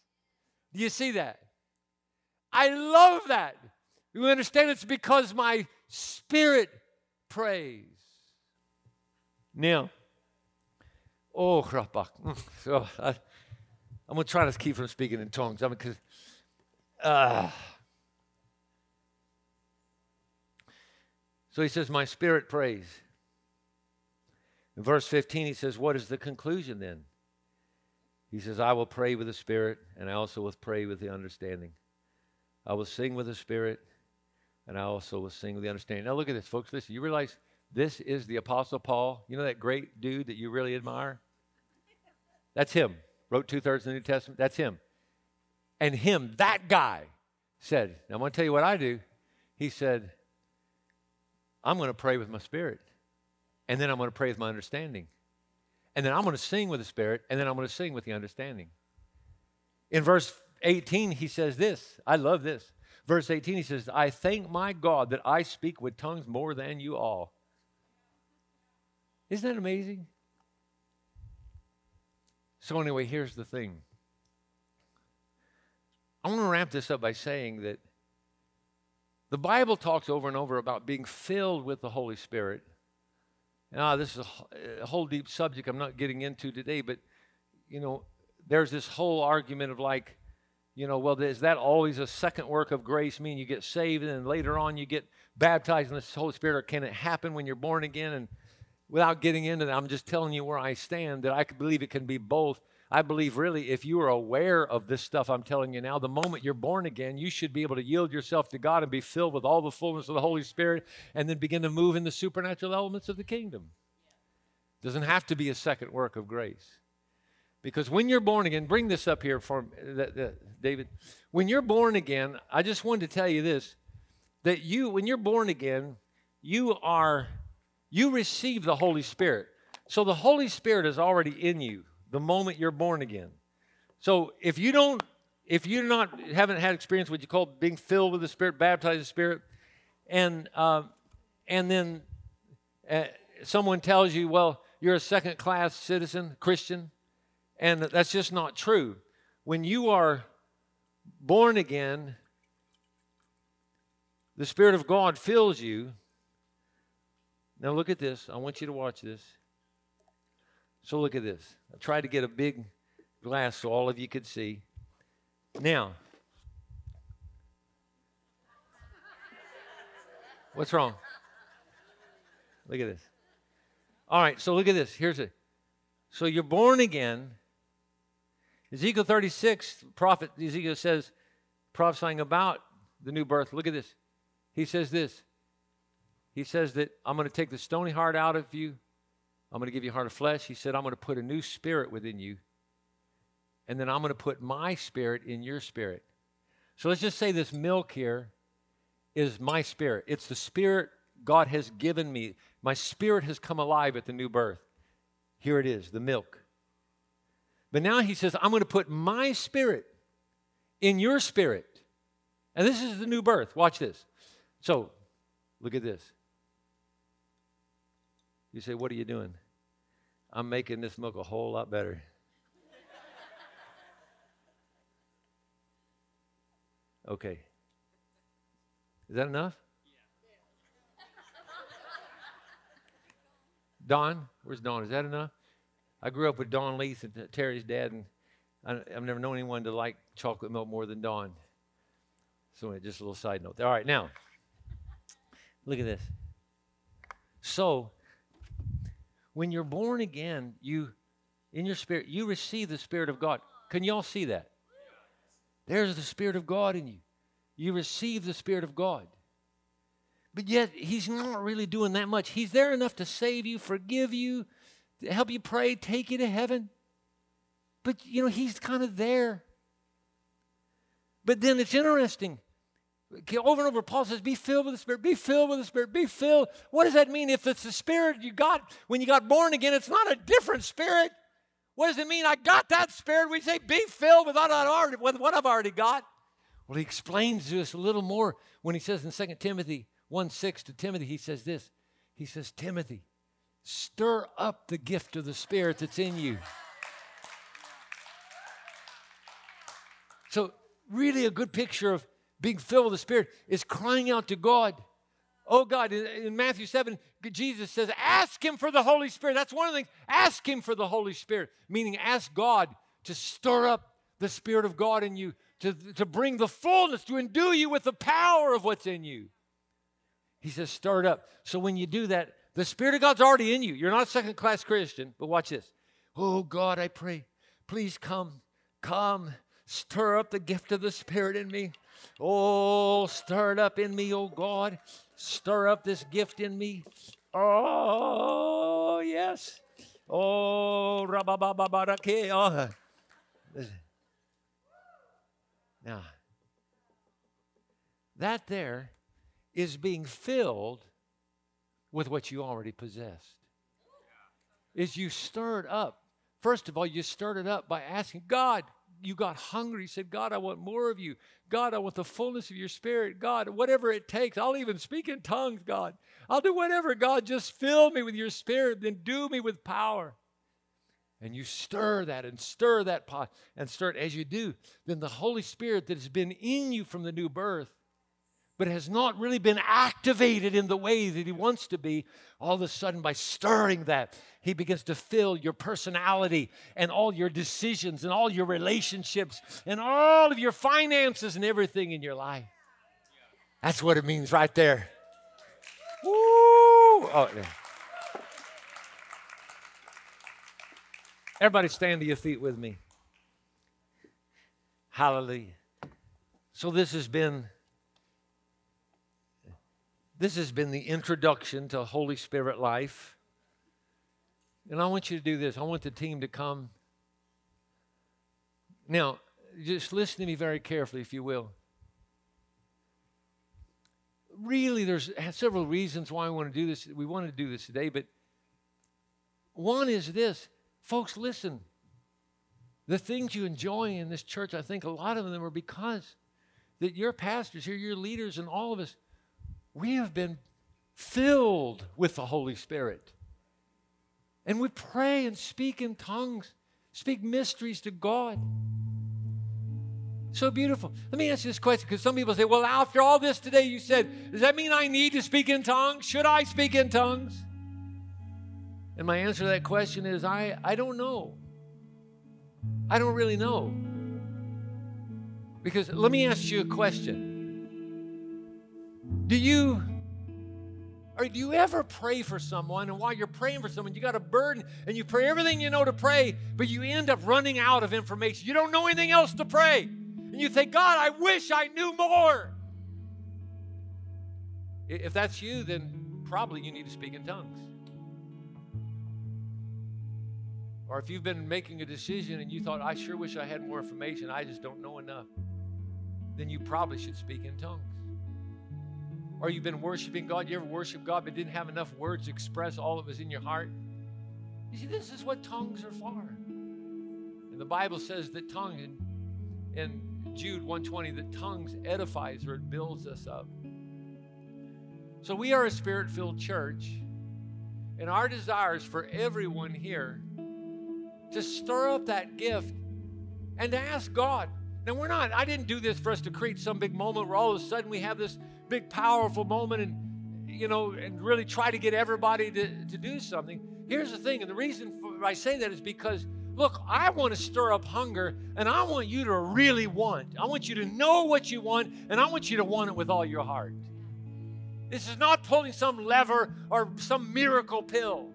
Do you see that? I love that. You understand it's because my spirit prays. Now, oh, Krapak. [LAUGHS] Oh, I, am going to try to keep from speaking in tongues. I mean, because, uh, so he says, My spirit prays. In verse 15, he says, What is the conclusion then? He says, I will pray with the Spirit, and I also will pray with the understanding. I will sing with the Spirit, and I also will sing with the understanding. Now, look at this, folks. Listen, you realize this is the Apostle Paul. You know that great dude that you really admire? That's him. Wrote two thirds of the New Testament. That's him. And him, that guy, said, Now, I'm going to tell you what I do. He said, I'm going to pray with my spirit, and then I'm going to pray with my understanding and then I'm going to sing with the Spirit, and then I'm going to sing with the understanding. In verse 18, he says this. I love this. Verse 18, he says, I thank my God that I speak with tongues more than you all. Isn't that amazing? So, anyway, here's the thing. I want to wrap this up by saying that the Bible talks over and over about being filled with the Holy Spirit now, ah, this is a, whole deep subject I'm not getting into today, but you know, there's this whole argument of like, you know, well, is that always a second work of grace, meaning you get saved and then later on you get baptized in the Holy Spirit, or can it happen when you're born again? And without getting into that, I'm just telling you where I stand that I believe it can be both. I believe really if you are aware of this stuff I'm telling you now, the moment you're born again, you should be able to yield yourself to God and be filled with all the fullness of the Holy Spirit and then begin to move in the supernatural elements of the kingdom. Doesn't have to be a second work of grace. Because when you're born again, bring this up here for uh, uh, David. When you're born again, I just wanted to tell you this that you, when you're born again, you are, you receive the Holy Spirit. So the Holy Spirit is already in you the moment you're born again. So if you don't, if you're not, haven't had experience what you call being filled with the Spirit, baptized the Spirit, and uh, and then uh, someone tells you, well, you're a second class citizen, Christian, and that's just not true. When you are born again, the Spirit of God fills you. Now, look at this. I want you to watch this. So, look at this. I tried to get a big glass so all of you could see. Now, what's wrong? Look at this. All right, so look at this. Here's it. So you're born again. Ezekiel 36, prophet Ezekiel says, prophesying about the new birth. Look at this. He says this. He says that I'm going to take the stony heart out of you. I'm going to give you a heart of flesh. He said, I'm going to put a new spirit within you. And then I'm going to put my spirit in your spirit. So let's just say this milk here is my spirit. It's the spirit God has given me. My spirit has come alive at the new birth. Here it is, the milk. But now he says, I'm going to put my spirit in your spirit. And this is the new birth. Watch this. So, look at this. You say, What are you doing? I'm making this milk a whole lot better. Okay. Is that enough? Don, where's Don? Is that enough? I grew up with Don Leith and Terry's dad, and I, have never known anyone to like chocolate milk more than Don. So, just a little side note. All right, now, look at this. So, when you're born again, you, in your spirit, you receive the Spirit of God. Can y'all see that? There's the Spirit of God in you. You receive the Spirit of God. But yet, he's not really doing that much. He's there enough to save you, forgive you, help you pray, take you to heaven. But, you know, he's kind of there. But then it's interesting. Over and over, Paul says, Be filled with the Spirit, be filled with the Spirit, be filled. What does that mean? If it's the Spirit you got when you got born again, it's not a different Spirit. What does it mean? I got that Spirit. We say, Be filled with what, I've already got. Well, he explains to us a little more when he says in 2 Timothy 1 6 to Timothy, he says this. He says, Timothy, stir up the gift of the Spirit that's in you. So, really, a good picture of being filled with the Spirit is crying out to God. Oh God, in, Matthew 7, Jesus says, Ask Him for the Holy Spirit. That's one of the things. Ask Him for the Holy Spirit, meaning ask God to stir up the Spirit of God in you, to, to bring the fullness, to endue you with the power of what's in you. He says, stir it up. So when you do that, the Spirit of God's already in you. You're not a second class Christian, but watch this. Oh God, I pray, please come, come, stir up the gift of the Spirit in me. Oh, stir it up in me, oh God. Stir up this gift in me. Oh, yes. Oh, oh. Now, that there is being filled with what you already possessed. Is you stirred up. First of all, you stirred it up by asking God, you got hungry. You said, God, I want more of you. God, I want the fullness of your spirit. God, whatever it takes, I'll even speak in tongues, God. I'll do whatever. God, just fill me with your spirit, then do me with power. And you stir that and stir that pot and stir it as you do. Then the Holy Spirit that has been in you from the new birth but has not really been activated in the way that he wants to be, all of a sudden, by stirring that, he begins to fill your personality and all your decisions and all your relationships and all of your finances and everything in your life. That's what it means right there. Woo! Oh, yeah. Everybody stand to your feet with me. Hallelujah. So this has been this has been the introduction to Holy Spirit life. And I want you to do this. I want the team to come. Now, just listen to me very carefully, if you will. Really, there's several reasons why I want to do this. We want to do this today, but one is this. Folks, listen. The things you enjoy in this church, I think a lot of them are because that your pastors here, your leaders, and all of us, we have been filled with the Holy Spirit. And we pray and speak in tongues, speak mysteries to God. So beautiful. Let me ask you this question because some people say, well, after all this today, you said, does that mean I need to speak in tongues? Should I speak in tongues? And my answer to that question is, I, I don't know. I don't really know. Because let me ask you a question do you or do you ever pray for someone and while you're praying for someone, you got a burden and you pray everything you know to pray, but you end up running out of information. You don't know anything else to pray. And you think, God, I wish I knew more. If that's you, then probably you need to speak in tongues. Or if you've been making a decision and you thought, I sure wish I had more information, I just don't know enough, then you probably should speak in tongues or you've been worshiping God, you ever worship God but didn't have enough words to express all that was in your heart? You see, this is what tongues are for. And the Bible says that tongue in, in Jude 120, that tongues edifies or it builds us up. So we are a spirit-filled church, and our desire is for everyone here to stir up that gift and to ask God. Now we're not, I didn't do this for us to create some big moment where all of a sudden we have this big, powerful moment and, you know, and really try to get everybody to, to do something. Here's the thing, and the reason I say that is because, look, I want to stir up hunger, and I want you to really want. I want you to know what you want, and I want you to want it with all your heart. This is not pulling some lever or some miracle pill.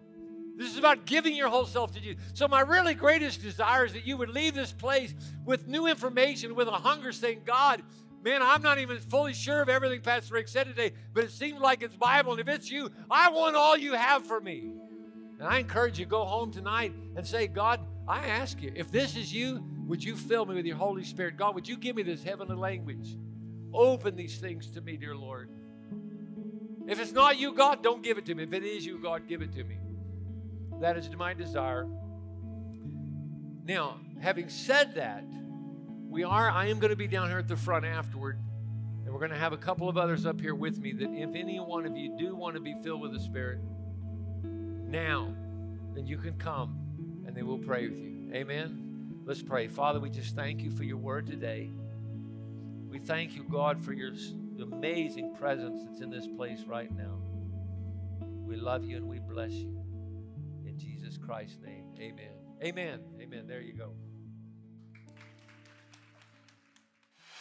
This is about giving your whole self to Jesus. So, my really greatest desire is that you would leave this place with new information, with a hunger saying, God, Man, I'm not even fully sure of everything Pastor Rick said today, but it seems like it's Bible. And if it's you, I want all you have for me. And I encourage you go home tonight and say, God, I ask you, if this is you, would you fill me with your Holy Spirit? God, would you give me this heavenly language? Open these things to me, dear Lord. If it's not you, God, don't give it to me. If it is you, God, give it to me. That is my desire. Now, having said that, we are, I am going to be down here at the front afterward. And we're going to have a couple of others up here with me that if any one of you do want to be filled with the Spirit now, then you can come and they will pray with you. Amen. Let's pray. Father, we just thank you for your word today. We thank you, God, for your amazing presence that's in this place right now. We love you and we bless you. In Jesus Christ's name, amen. Amen. Amen. There you go.